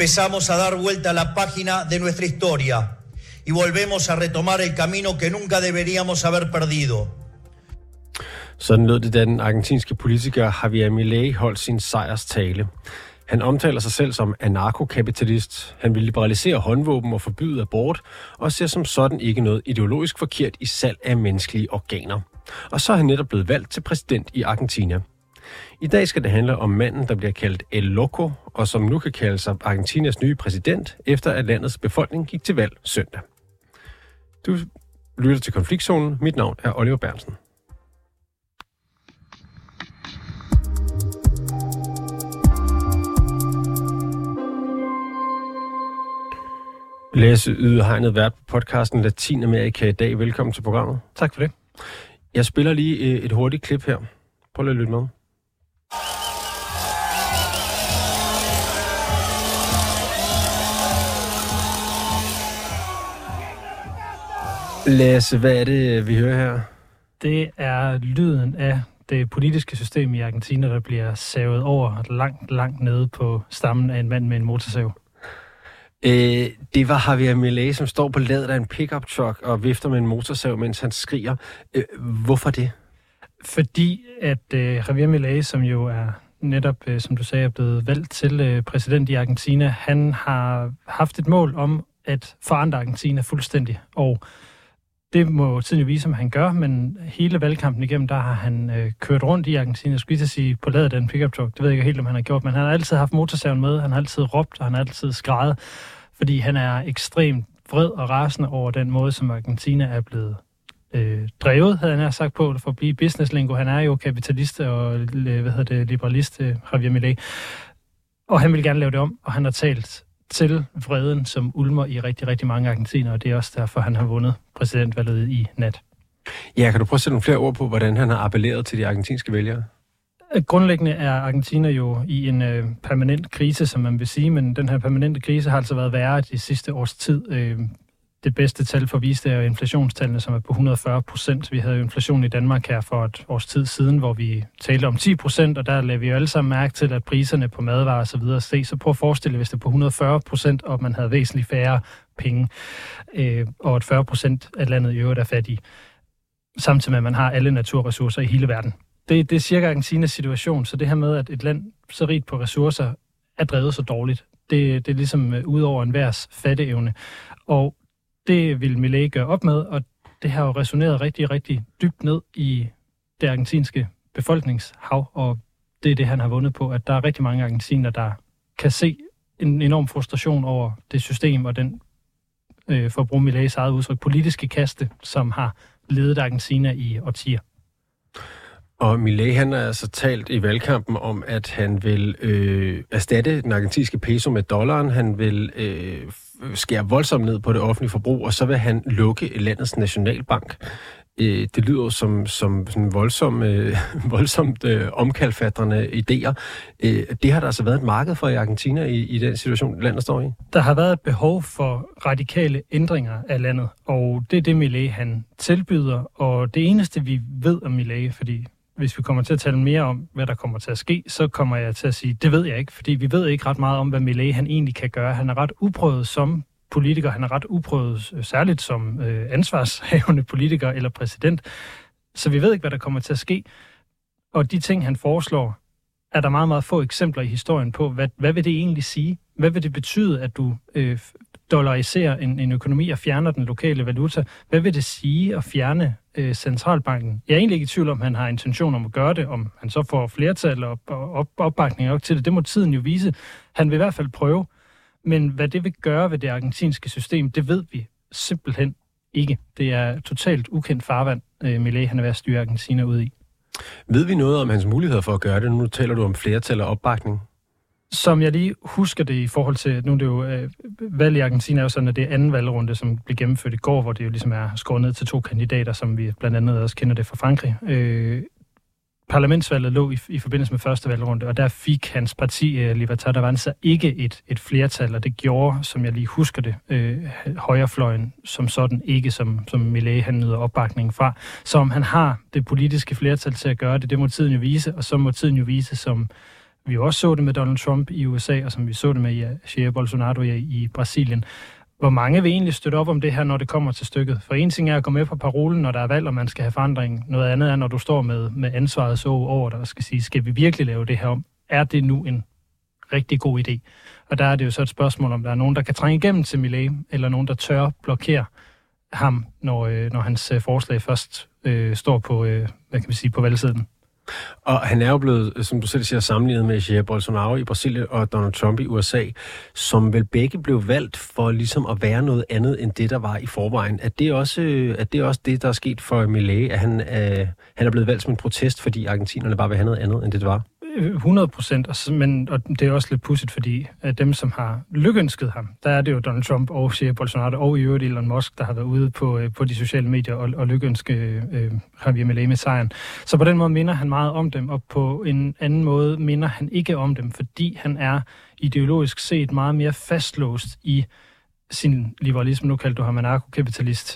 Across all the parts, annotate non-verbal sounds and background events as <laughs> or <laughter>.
empezamos a dar vuelta a la página de nuestra historia y volvemos a retomar el camino que nunca deberíamos haber perdido. Sådan lød det, da den argentinske politiker Javier Milei holdt sin sejrstale. Han omtaler sig selv som anarkokapitalist. Han vil liberalisere håndvåben og forbyde abort, og ser som sådan ikke noget ideologisk forkert i salg af menneskelige organer. Og så er han netop blevet valgt til præsident i Argentina. I dag skal det handle om manden, der bliver kaldt El Loco, og som nu kan kalde sig Argentinas nye præsident, efter at landets befolkning gik til valg søndag. Du lytter til Konfliktzonen. Mit navn er Oliver Bernsen. Lasse Yde Hegnet, vært på podcasten Latinamerika i dag. Velkommen til programmet. Tak for det. Jeg spiller lige øh, et hurtigt klip her. Prøv lige at lytte med. Lasse, hvad er det, vi hører her? Det er lyden af det politiske system i Argentina, der bliver savet over langt, langt nede på stammen af en mand med en motorsav. Øh, det var Javier Milei, som står på ladet af en pickup truck og vifter med en motorsav, mens han skriger. Øh, hvorfor det? Fordi at øh, Javier Milei, som jo er netop, øh, som du sagde, er blevet valgt til øh, præsident i Argentina, han har haft et mål om at forandre Argentina fuldstændig. Og det må tiden jo vise, om han gør, men hele valgkampen igennem, der har han øh, kørt rundt i Argentina, jeg skulle lige sige, på ladet af en pickup truck. Det ved jeg ikke helt, om han har gjort, men han har altid haft motorsaven med, han har altid råbt, og han har altid skrejet, fordi han er ekstremt vred og rasende over den måde, som Argentina er blevet øh, drevet, havde han sagt på, for at blive businesslingo. Han er jo kapitalist og øh, hvad hedder det, liberalist, øh, Javier Milei. Og han vil gerne lave det om, og han har talt til vreden, som ulmer i rigtig, rigtig mange argentiner, og det er også derfor, han har vundet præsidentvalget i nat. Ja, kan du prøve at sætte nogle flere ord på, hvordan han har appelleret til de argentinske vælgere? Grundlæggende er Argentina jo i en øh, permanent krise, som man vil sige, men den her permanente krise har altså været værre de sidste års tid. Øh, det bedste tal for viste er inflationstallene, som er på 140 procent. Vi havde jo inflation i Danmark her for et års tid siden, hvor vi talte om 10 procent, og der lavede vi jo alle sammen mærke til, at priserne på madvarer og så videre steg. Så prøv at forestille hvis det er på 140 procent, og man havde væsentligt færre penge, øh, og at 40 procent af landet i øvrigt er fattige, samtidig med, at man har alle naturressourcer i hele verden. Det, det er cirka Argentinas situation, så det her med, at et land så rigt på ressourcer er drevet så dårligt, det, det er ligesom øh, ud over enhvers fatteevne. Og det vil Millet gøre op med, og det har jo resoneret rigtig, rigtig dybt ned i det argentinske befolkningshav, og det er det, han har vundet på, at der er rigtig mange argentiner, der kan se en enorm frustration over det system og den, øh, for at bruge Millets eget udtryk, politiske kaste, som har ledet Argentina i årtier. Og Millet, han har altså talt i valgkampen om, at han vil øh, erstatte den argentinske peso med dollaren. Han vil øh, skære voldsomt ned på det offentlige forbrug, og så vil han lukke landets nationalbank. Øh, det lyder som, som sådan voldsom, øh, <laughs> voldsomt øh, omkalfatrende idéer. Øh, det har der altså været et marked for i Argentina i, i den situation, landet står i? Der har været et behov for radikale ændringer af landet, og det er det, Millet han tilbyder. Og det eneste, vi ved om Millet, fordi hvis vi kommer til at tale mere om, hvad der kommer til at ske, så kommer jeg til at sige, det ved jeg ikke, fordi vi ved ikke ret meget om, hvad Millet han egentlig kan gøre. Han er ret uprøvet som politiker, han er ret uprøvet øh, særligt som øh, ansvarshavende politiker eller præsident, så vi ved ikke, hvad der kommer til at ske. Og de ting, han foreslår, er der meget, meget få eksempler i historien på, hvad, hvad vil det egentlig sige? Hvad vil det betyde, at du øh, dollariserer en, en økonomi og fjerner den lokale valuta? Hvad vil det sige at fjerne øh, centralbanken. Jeg er egentlig ikke i tvivl om, han har intention om at gøre det, om han så får flertal og op, opbakning nok til det. Det må tiden jo vise. Han vil i hvert fald prøve. Men hvad det vil gøre ved det argentinske system, det ved vi simpelthen ikke. Det er totalt ukendt farvand, øh, Millet han er ved at styre Argentina ud i. Ved vi noget om hans muligheder for at gøre det? Nu taler du om flertal og opbakning. Som jeg lige husker det i forhold til, nu er det jo, øh, valg i Argentina er jo sådan, at det er anden valgrunde, som blev gennemført i går, hvor det jo ligesom er skåret ned til to kandidater, som vi blandt andet også kender det fra Frankrig. Øh, parlamentsvalget lå i, i forbindelse med første valgrunde, og der fik hans parti, uh, Libertad Avanza, ikke et, et flertal, og det gjorde, som jeg lige husker det, øh, højrefløjen som sådan ikke, som, som Millet han nyder opbakning fra. Så om han har det politiske flertal til at gøre det, det må tiden jo vise, og så må tiden jo vise, som vi også så det med Donald Trump i USA, og som vi så det med Jair Bolsonaro i, i Brasilien. Hvor mange vil egentlig støtte op om det her, når det kommer til stykket? For en ting er at gå med på parolen, når der er valg, og man skal have forandring. Noget andet er, når du står med, med ansvaret så over dig og skal sige, skal vi virkelig lave det her om? Er det nu en rigtig god idé? Og der er det jo så et spørgsmål, om der er nogen, der kan trænge igennem til Millet, eller nogen, der tør blokere ham, når, øh, når hans øh, forslag først øh, står på, øh, hvad kan vi sige, på valgsiden. Og han er jo blevet, som du selv siger, sammenlignet med Jair Bolsonaro i Brasilien og Donald Trump i USA, som vel begge blev valgt for ligesom at være noget andet end det, der var i forvejen. Er det også, er det, også det, der er sket for Millet, at han, øh, han er blevet valgt som en protest, fordi argentinerne bare vil have noget andet end det, det var? 100 procent, men og det er også lidt pudsigt, fordi at dem, som har lykønsket ham, der er det jo Donald Trump og Jair Bolsonaro og i øvrigt Elon Musk, der har været ude på, øh, på de sociale medier og, og lykønske øh, øh Javier Milei med sejren. Så på den måde minder han meget om dem, og på en anden måde minder han ikke om dem, fordi han er ideologisk set meget mere fastlåst i sin liberalisme, nu kaldte du ham en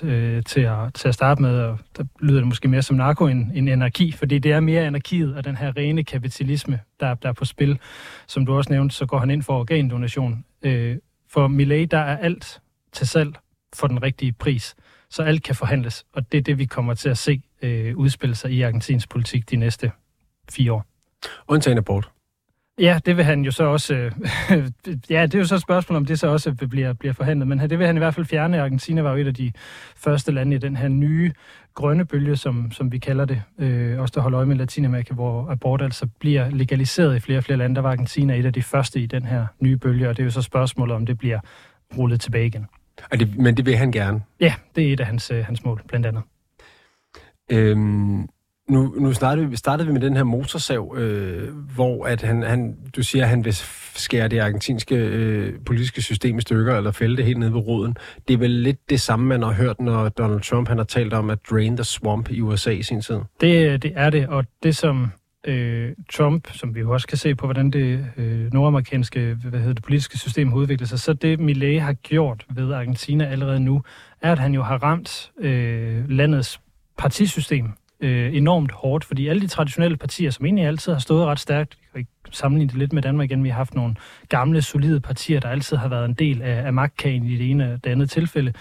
øh, til, at, til at starte med, og der lyder det måske mere som narko end, end anarki, fordi det er mere anarkiet og den her rene kapitalisme, der, der er på spil. Som du også nævnte, så går han ind for organdonation. Øh, for Millet, der er alt til salg for den rigtige pris, så alt kan forhandles, og det er det, vi kommer til at se øh, udspille sig i argentinsk politik de næste fire år. Undtagen abort. Ja, det vil han jo så også... Øh, <laughs> ja, det er jo så et spørgsmål, om det så også bliver, bliver forhandlet. Men det vil han i hvert fald fjerne. Argentina var jo et af de første lande i den her nye grønne bølge, som, som vi kalder det. Øh, også der holder øje med Latinamerika, hvor abort altså bliver legaliseret i flere og flere lande. Der var Argentina et af de første i den her nye bølge, og det er jo så spørgsmålet, om det bliver rullet tilbage igen. Og det, men det vil han gerne? Ja, det er et af hans, øh, hans mål, blandt andet. Øhm, nu, nu startede, vi, startede vi med den her motorsav, øh, hvor at han, han, du siger, at han vil skære det argentinske øh, politiske system i stykker, eller fælde det helt ned ved roden. Det er vel lidt det samme, man har hørt, når Donald Trump han har talt om at drain the swamp i USA i sin tid. Det, det er det, og det som øh, Trump, som vi jo også kan se på, hvordan det øh, nordamerikanske hvad hedder det, politiske system har udviklet sig, så det Millet har gjort ved Argentina allerede nu, er, at han jo har ramt øh, landets partisystem øh, enormt hårdt, fordi alle de traditionelle partier, som egentlig altid har stået ret stærkt, vi kan ikke sammenligne det lidt med Danmark igen, vi har haft nogle gamle, solide partier, der altid har været en del af, af magtkagen i det ene og det andet tilfælde,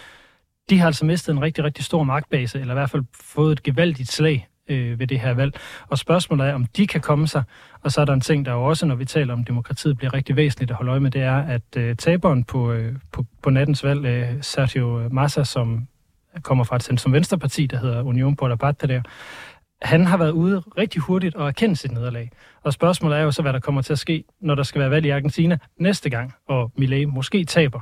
de har altså mistet en rigtig, rigtig stor magtbase, eller i hvert fald fået et gevaldigt slag øh, ved det her valg. Og spørgsmålet er, om de kan komme sig. Og så er der en ting, der jo også, når vi taler om demokratiet, bliver rigtig væsentligt at holde øje med, det er, at øh, taberen på, øh, på, på nattens valg, øh, Sergio Massa, som kommer fra et centrum venstreparti, der hedder Union por la Patria, han har været ude rigtig hurtigt og erkendt sit nederlag. Og spørgsmålet er jo så, hvad der kommer til at ske, når der skal være valg i Argentina næste gang, og Millet måske taber.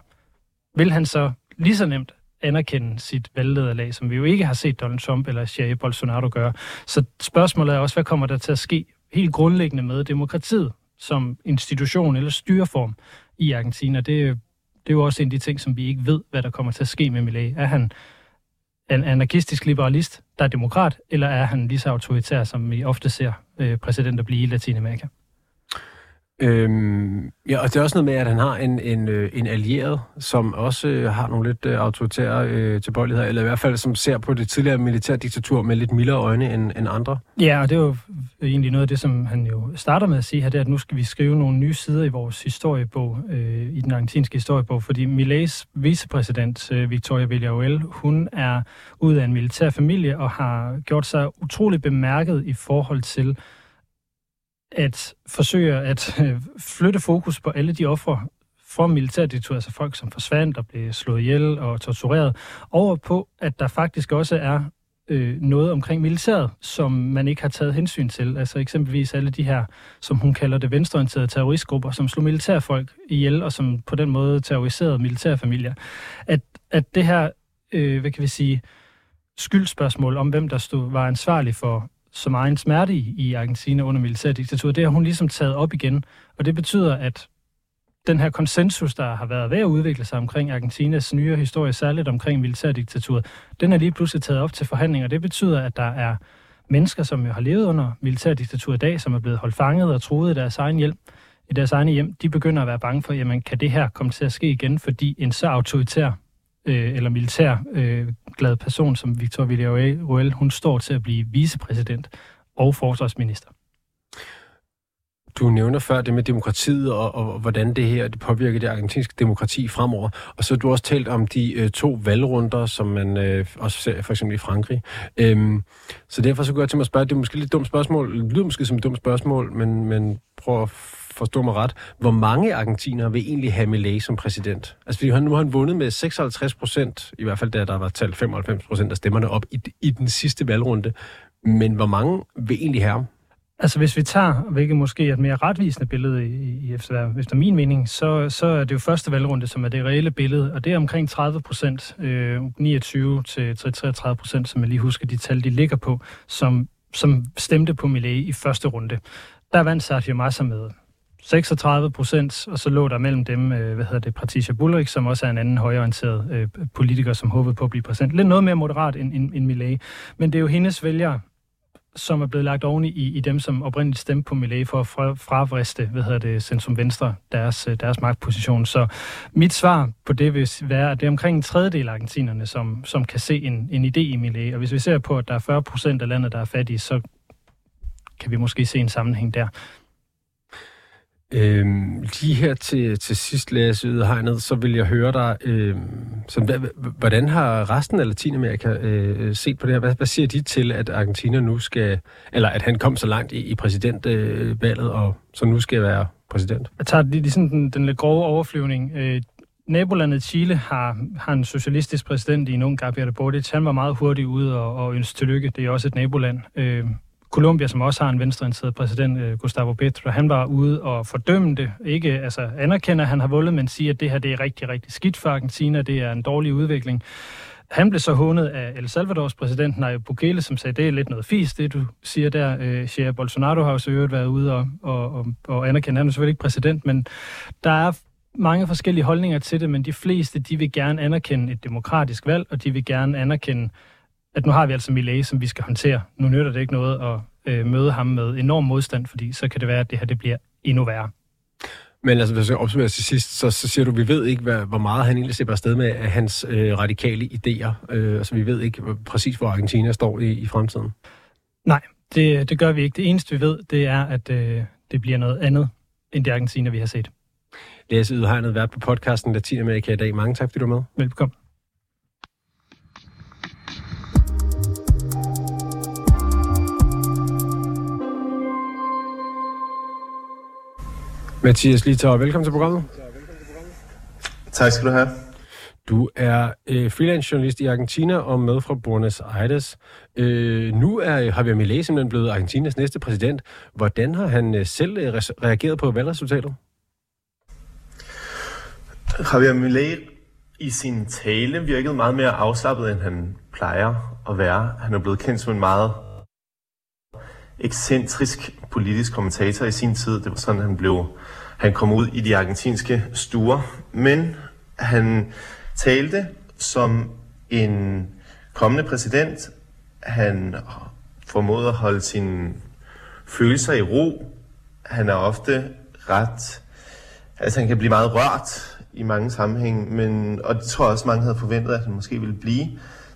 Vil han så lige så nemt anerkende sit valglederlag, som vi jo ikke har set Donald Trump eller Jair Bolsonaro gøre. Så spørgsmålet er også, hvad kommer der til at ske helt grundlæggende med demokratiet som institution eller styreform i Argentina? Det, det er jo også en af de ting, som vi ikke ved, hvad der kommer til at ske med Millet. Er han en anarkistisk liberalist, der er demokrat, eller er han lige så autoritær, som vi ofte ser øh, præsidenter blive i Latinamerika? Øhm, ja, og det er også noget med, at han har en, en, øh, en allieret, som også øh, har nogle lidt øh, autoritære øh, tilbøjeligheder, eller i hvert fald som ser på det tidligere militærdiktatur med lidt mildere øjne end, end andre. Ja, og det er jo egentlig noget af det, som han jo starter med at sige her, det er, at nu skal vi skrive nogle nye sider i vores historiebog, øh, i den argentinske historiebog, fordi Millets vicepræsident, øh, Victoria Villarreal, hun er ud af en militær familie og har gjort sig utrolig bemærket i forhold til at forsøge at øh, flytte fokus på alle de ofre for militærdiktatur, altså folk, som forsvandt og blev slået ihjel og tortureret, over på, at der faktisk også er øh, noget omkring militæret, som man ikke har taget hensyn til. Altså eksempelvis alle de her, som hun kalder det venstreorienterede terroristgrupper, som slog militærfolk ihjel, og som på den måde terroriserede militærfamilier. At, at det her, øh, hvad kan vi sige, skyldspørgsmål om, hvem der stod, var ansvarlig for så meget smerte i, i Argentina under militærdiktaturet, det har hun ligesom taget op igen. Og det betyder, at den her konsensus, der har været ved at udvikle sig omkring Argentinas nyere historie, særligt omkring militærdiktaturet, den er lige pludselig taget op til forhandlinger. Det betyder, at der er mennesker, som jo har levet under militærdiktatur i dag, som er blevet holdt fanget og troet i deres egen hjem, i deres egne hjem, de begynder at være bange for, jamen kan det her komme til at ske igen, fordi en så autoritær øh, eller militær øh, glad person som Victor Villarreal, hun står til at blive vicepræsident og forsvarsminister. Du nævner før det med demokratiet, og, og, og hvordan det her det påvirker det argentinske demokrati fremover. Og så har du også talt om de øh, to valgrunder, som man øh, også ser for eksempel i Frankrig. Øhm, så derfor så går jeg til mig at spørge, det er måske lidt dumt spørgsmål, det lyder måske som et dumt spørgsmål, men, men prøv at forstå mig ret. Hvor mange argentinere vil egentlig have Milei som præsident? Altså, fordi han, nu har han vundet med 56 procent, i hvert fald da der var talt 95 procent af stemmerne op i, i den sidste valgrunde. Men hvor mange vil egentlig have ham? Altså hvis vi tager, hvilket måske er et mere retvisende billede i, i efter, efter min mening, så, så er det jo første valgrunde, som er det reelle billede, og det er omkring 30 procent, øh, 29 til 33 procent, som jeg lige husker de tal, de ligger på, som, som stemte på Millet i første runde. Der vandt Sergio Massa med 36 procent, og så lå der mellem dem, øh, hvad hedder det, Patricia Bullrich, som også er en anden højorienteret øh, politiker, som håbede på at blive præsident. Lidt noget mere moderat end, end, end Millet. Men det er jo hendes vælgere, som er blevet lagt oven i, i dem, som oprindeligt stemte på Millet for at fra, fravriste, hvad hedder det, Centrum Venstre, deres, øh, deres magtposition. Så mit svar på det vil være, at det er omkring en tredjedel af argentinerne, som, som kan se en, en idé i Millet. Og hvis vi ser på, at der er 40 procent af landet, der er fattige, så kan vi måske se en sammenhæng der. Øhm, lige her til, til sidst, Lasse Ydehegnet, så vil jeg høre dig, øhm, så, hvordan har resten af Latinamerika øh, set på det her? Hvad, hvad siger de til, at Argentina nu skal, eller at han kom så langt i, i præsidentvalget, øh, og så nu skal være præsident? Jeg tager lige sådan den, den lidt grove overflyvning. Øh, nabolandet Chile har, har en socialistisk præsident i en ung Gabriel Boric. Han var meget hurtigt ude og, og ønske tillykke. Det er også et naboland. Øh, Colombia, som også har en venstreorienteret præsident, øh, Gustavo Petro, han var ude og fordømme det. Ikke altså, anerkender, at han har vundet, men siger, at det her det er rigtig, rigtig skidt for Argentina. Det er en dårlig udvikling. Han blev så hånet af El Salvadors præsident, Nayib Bukele, som sagde, det er lidt noget fis, det du siger der. Øh, Jair Bolsonaro har også øvrigt været ude og, og, og, og anerkende, han er selvfølgelig ikke præsident, men der er mange forskellige holdninger til det, men de fleste, de vil gerne anerkende et demokratisk valg, og de vil gerne anerkende at nu har vi altså Millet, som vi skal håndtere. Nu nytter det ikke noget at øh, møde ham med enorm modstand, fordi så kan det være, at det her det bliver endnu værre. Men altså, hvis jeg opsummerer til sidst, så, så siger du, vi ved ikke, hvad, hvor meget han egentlig slipper afsted med af hans øh, radikale idéer. Øh, altså, vi ved ikke præcis, hvor Argentina står i, i fremtiden. Nej, det, det gør vi ikke. Det eneste, vi ved, det er, at øh, det bliver noget andet, end det Argentina, vi har set. Lasse Ydhegnet, været på podcasten Latinamerika i dag. Mange tak, fordi du var med. Velkommen. Mathias Litter, velkommen til programmet. Tak skal du have. Du er øh, freelance journalist i Argentina og med fra Buenos Aires. Øh, nu er Javier Milei simpelthen blevet Argentinas næste præsident. Hvordan har han øh, selv øh, reageret på valgresultatet? Javier Milei i sin tale virkede meget mere afslappet, end han plejer at være. Han er blevet kendt som en meget ekscentrisk politisk kommentator i sin tid. Det var sådan, han blev han kom ud i de argentinske stuer. Men han talte som en kommende præsident. Han formåede at holde sine følelser i ro. Han er ofte ret... Altså, han kan blive meget rørt i mange sammenhænge, men, og det tror jeg også, mange havde forventet, at han måske ville blive.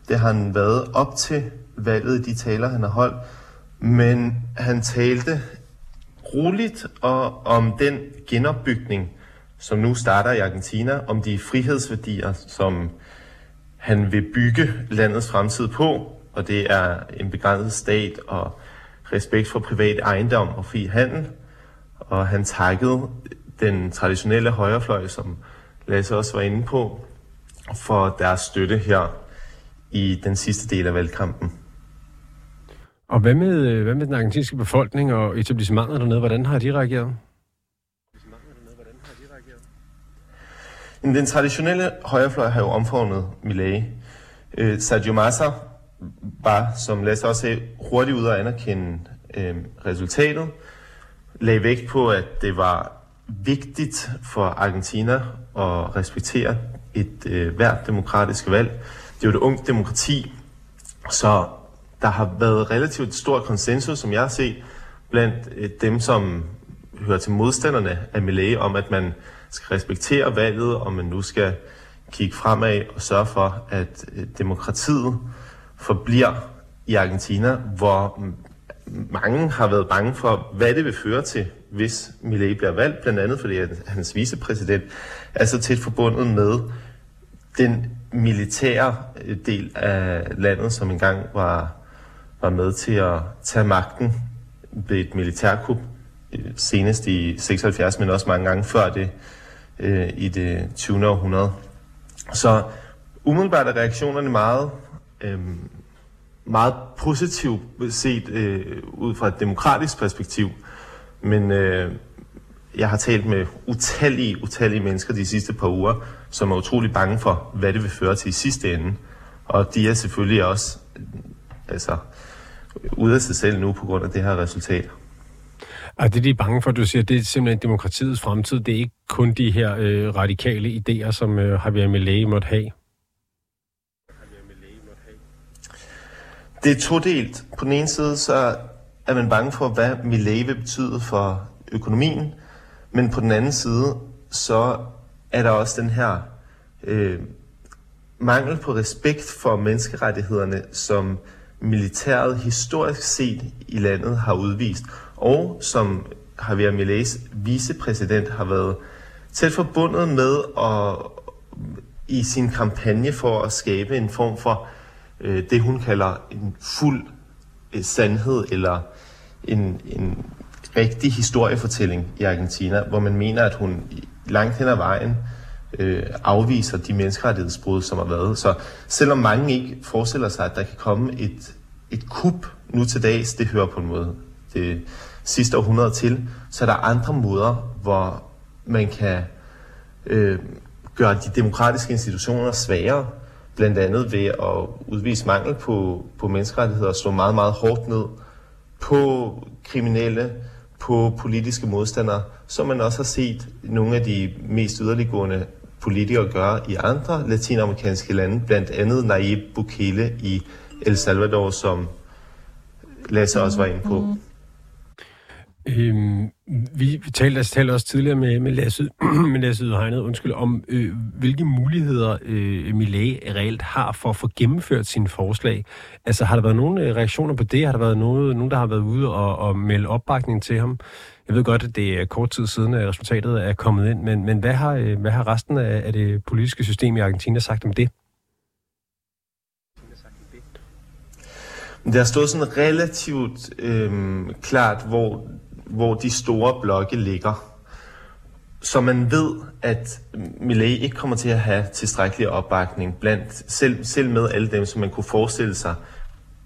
Det har han været op til valget i de taler, han har holdt. Men han talte roligt og om den genopbygning, som nu starter i Argentina, om de frihedsværdier, som han vil bygge landets fremtid på, og det er en begrænset stat og respekt for privat ejendom og fri handel. Og han takkede den traditionelle højrefløj, som Lasse også var inde på, for deres støtte her i den sidste del af valgkampen. Og hvad med, øh, hvad med den argentinske befolkning og etablissementet dernede? Hvordan har de reageret? Den traditionelle højrefløj har jo omfavnet Millet. Øh, Sergio Massa var, som Lasse også sagde, hurtigt ud at anerkende øh, resultatet. Lagde vægt på, at det var vigtigt for Argentina at respektere et øh, hvert demokratisk valg. Det er jo et ungt demokrati, så der har været relativt stor konsensus, som jeg har set, blandt øh, dem, som hører til modstanderne af Millet, om at man skal respektere valget, og man nu skal kigge fremad og sørge for, at øh, demokratiet forbliver i Argentina, hvor mange har været bange for, hvad det vil føre til, hvis Millet bliver valgt, blandt andet fordi hans vicepræsident er så tæt forbundet med den militære øh, del af landet, som engang var, var med til at tage magten ved et militærkup, øh, senest i 76, men også mange gange før det øh, i det 20. århundrede. Så umiddelbart er reaktionerne meget, øh, meget positivt set øh, ud fra et demokratisk perspektiv. Men øh, jeg har talt med utallige, utallige mennesker de sidste par uger, som er utrolig bange for, hvad det vil føre til i sidste ende. Og de er selvfølgelig også altså, ude af sig selv nu på grund af det her resultat. Er det, de er bange for, du siger, det er simpelthen demokratiets fremtid. Det er ikke kun de her øh, radikale idéer, som øh, Javier Milei måtte have? Det er todelt. På den ene side, så er man bange for, hvad Milei vil betyde for økonomien, men på den anden side, så er der også den her øh, mangel på respekt for menneskerettighederne, som militæret historisk set i landet har udvist, og som Javier Mileis vicepræsident har været tæt forbundet med at, i sin kampagne for at skabe en form for øh, det, hun kalder en fuld øh, sandhed, eller en, en rigtig historiefortælling i Argentina, hvor man mener, at hun langt hen ad vejen øh, øh, afviser de menneskerettighedsbrud, som har været. Så selvom mange ikke forestiller sig, at der kan komme et, et kup nu til dags, det hører på en måde det sidste århundrede til, så er der andre måder, hvor man kan øh, gøre de demokratiske institutioner svagere, blandt andet ved at udvise mangel på, på menneskerettigheder og slå meget, meget hårdt ned på kriminelle, på politiske modstandere, som man også har set nogle af de mest yderliggående politikere gøre i andre latinamerikanske lande, blandt andet Nayib Bukele i El Salvador, som Lasse også var inde på. Mm. Øhm, vi, vi talte, altså, talte også tidligere med, med Lasse, <clears throat> med Lasse Hegnet, undskyld, om øh, hvilke muligheder øh, Millet reelt har for at få gennemført sine forslag. Altså har der været nogle øh, reaktioner på det? Har der været noget, nogen, der har været ude og, og melde opbakning til ham? Jeg ved godt, at det er kort tid siden, at resultatet er kommet ind, men, men hvad, har, øh, hvad har resten af, af det politiske system i Argentina sagt om det? Det har stået sådan relativt øh, klart, hvor hvor de store blokke ligger. Så man ved, at Millet ikke kommer til at have tilstrækkelig opbakning blandt, selv, selv med alle dem, som man kunne forestille sig,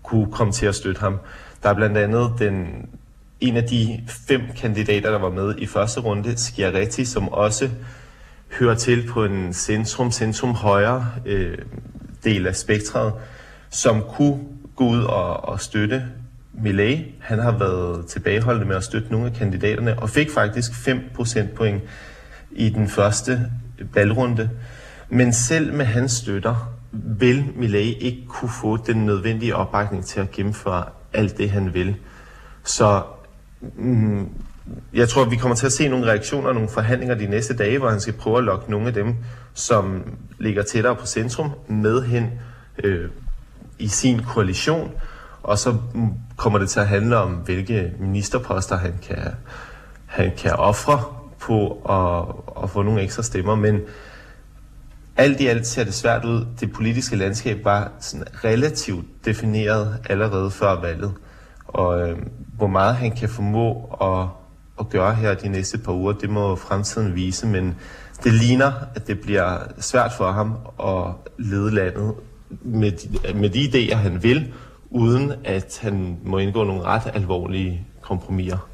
kunne komme til at støtte ham. Der er blandt andet den, en af de fem kandidater, der var med i første runde, Schiaretti, som også hører til på en centrum-centrum-højre øh, del af spektret, som kunne gå ud og, og støtte Millet, han har været tilbageholdende med at støtte nogle af kandidaterne, og fik faktisk 5 procentpoint i den første valgrunde. Men selv med hans støtter vil Millet ikke kunne få den nødvendige opbakning til at gennemføre alt det, han vil. Så mm, jeg tror, vi kommer til at se nogle reaktioner og nogle forhandlinger de næste dage, hvor han skal prøve at lokke nogle af dem, som ligger tættere på centrum, med hen øh, i sin koalition, og så mm, kommer det til at handle om, hvilke ministerposter han kan, han kan ofre på at, at få nogle ekstra stemmer. Men alt i alt ser det svært ud. Det politiske landskab var sådan relativt defineret allerede før valget. Og øh, hvor meget han kan formå at, at gøre her de næste par uger, det må fremtiden vise. Men det ligner, at det bliver svært for ham at lede landet med de, med de idéer, han vil, uden at han må indgå nogle ret alvorlige kompromiser.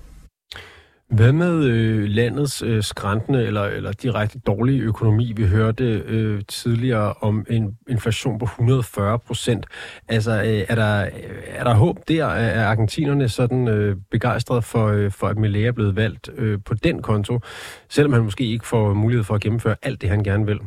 Hvad med øh, landets øh, skræntende eller, eller direkte dårlige økonomi? Vi hørte øh, tidligere om en inflation på 140 procent. Altså, øh, er, der, øh, er der håb der? Er argentinerne sådan øh, begejstrede for, øh, for, at Millet er blevet valgt øh, på den konto, selvom han måske ikke får mulighed for at gennemføre alt det, han gerne vil?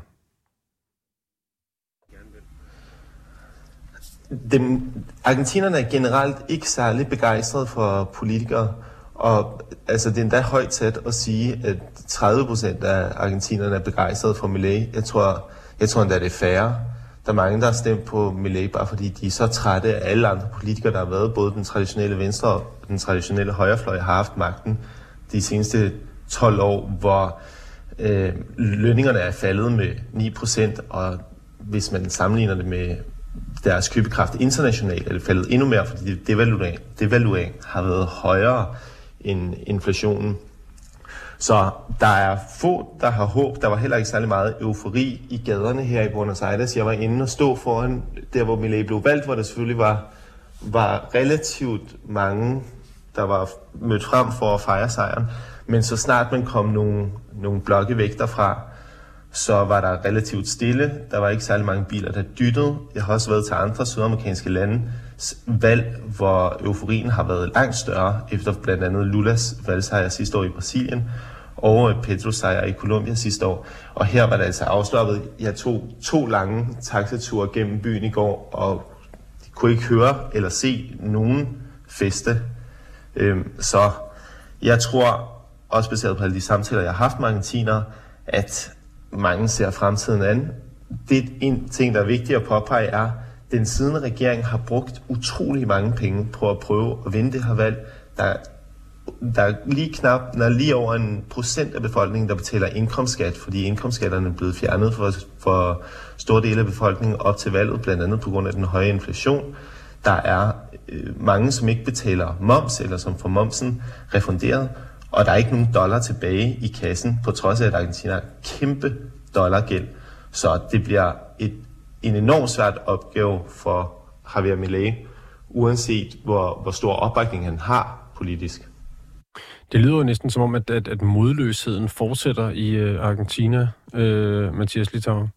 Dem, argentinerne er generelt ikke særlig begejstrede for politikere, og altså, det er endda højt tæt at sige, at 30 procent af argentinerne er begejstrede for Millet. Jeg tror, jeg tror endda, det er færre. Der er mange, der har stemt på Millet, bare fordi de er så trætte af alle andre politikere, der har været. Både den traditionelle venstre og den traditionelle højrefløj har haft magten de seneste 12 år, hvor øh, lønningerne er faldet med 9%, og hvis man sammenligner det med deres købekraft internationalt, er det faldet endnu mere, fordi devaluering, devaluering har været højere end inflationen. Så der er få, der har håb. Der var heller ikke særlig meget eufori i gaderne her i Buenos Aires. Jeg var inde og stå foran der, hvor Millet blev valgt, hvor der selvfølgelig var, var relativt mange, der var mødt frem for at fejre sejren. Men så snart man kom nogle, nogle blokke væk derfra, så var der relativt stille. Der var ikke særlig mange biler, der dyttede. Jeg har også været til andre sydamerikanske lande valg, hvor euforien har været langt større, efter blandt andet Lulas valgsejr sidste år i Brasilien, og øh, Petros sejr i Colombia sidste år. Og her var det altså afslappet. Jeg tog to lange taxature gennem byen i går, og kunne ikke høre eller se nogen feste. Øhm, så jeg tror, også baseret på alle de samtaler, jeg har haft med argentinere, at mange ser fremtiden an. Det en ting, der er vigtigt at påpege, er, at den siddende regering har brugt utrolig mange penge på at prøve at vinde det her valg. Der, der er lige knap, når lige over en procent af befolkningen, der betaler indkomstskat, fordi indkomstskatterne er blevet fjernet for, for store dele af befolkningen op til valget, blandt andet på grund af den høje inflation. Der er øh, mange, som ikke betaler moms, eller som får momsen refunderet, og der er ikke nogen dollar tilbage i kassen, på trods af, at Argentina har kæmpe dollargæld. Så det bliver et, en enormt svært opgave for Javier Milei, uanset hvor, hvor stor opbakning han har politisk. Det lyder jo næsten som om, at, at, at modløsheden fortsætter i uh, Argentina, uh, Mathias Litauer.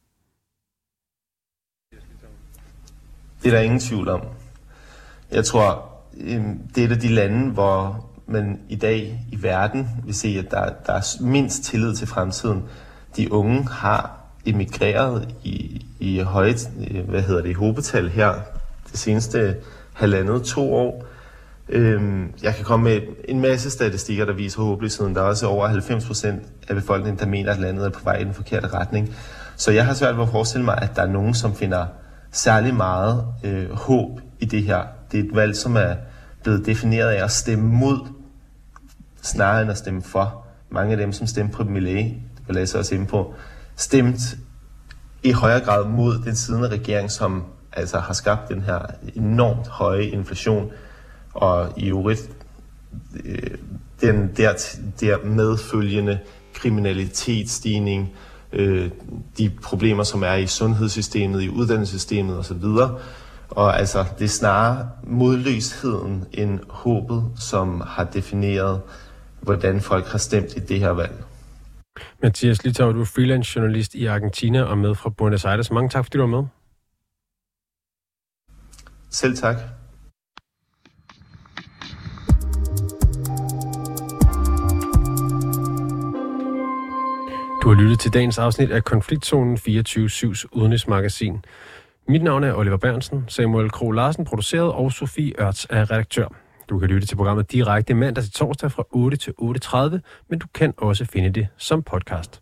Det er der ingen tvivl om. Jeg tror, det er et af de lande, hvor man i dag i verden vil se, at der, der er mindst tillid til fremtiden. De unge har emigreret i, i højt, hvad hedder det, i hobetal her det seneste halvandet, to år. Øhm, jeg kan komme med en masse statistikker, der viser håbløsheden. Der er også over 90 procent af befolkningen, der mener, at landet er på vej i den forkerte retning. Så jeg har svært ved at forestille mig, at der er nogen, som finder særlig meget øh, håb i det her. Det er et valg, som er blevet defineret af at stemme mod snarere end at stemme for. Mange af dem, som stemte på Millet, det var jeg også ind på, stemt i højere grad mod den siddende regering, som altså har skabt den her enormt høje inflation, og i øvrigt øh, den der, der medfølgende kriminalitetsstigning, øh, de problemer, som er i sundhedssystemet, i uddannelsessystemet osv. Og altså, det er snarere modløsheden end håbet, som har defineret hvordan folk har stemt i det her valg. Mathias Litau, du er freelance journalist i Argentina og med fra Buenos Aires. Mange tak, fordi du var med. Selv tak. Du har lyttet til dagens afsnit af Konfliktzonen 24-7's udenrigsmagasin. Mit navn er Oliver Bernsen, Samuel Kro Larsen produceret og Sofie Ørts er redaktør. Du kan lytte til programmet direkte mandag til torsdag fra 8 til 8.30, men du kan også finde det som podcast.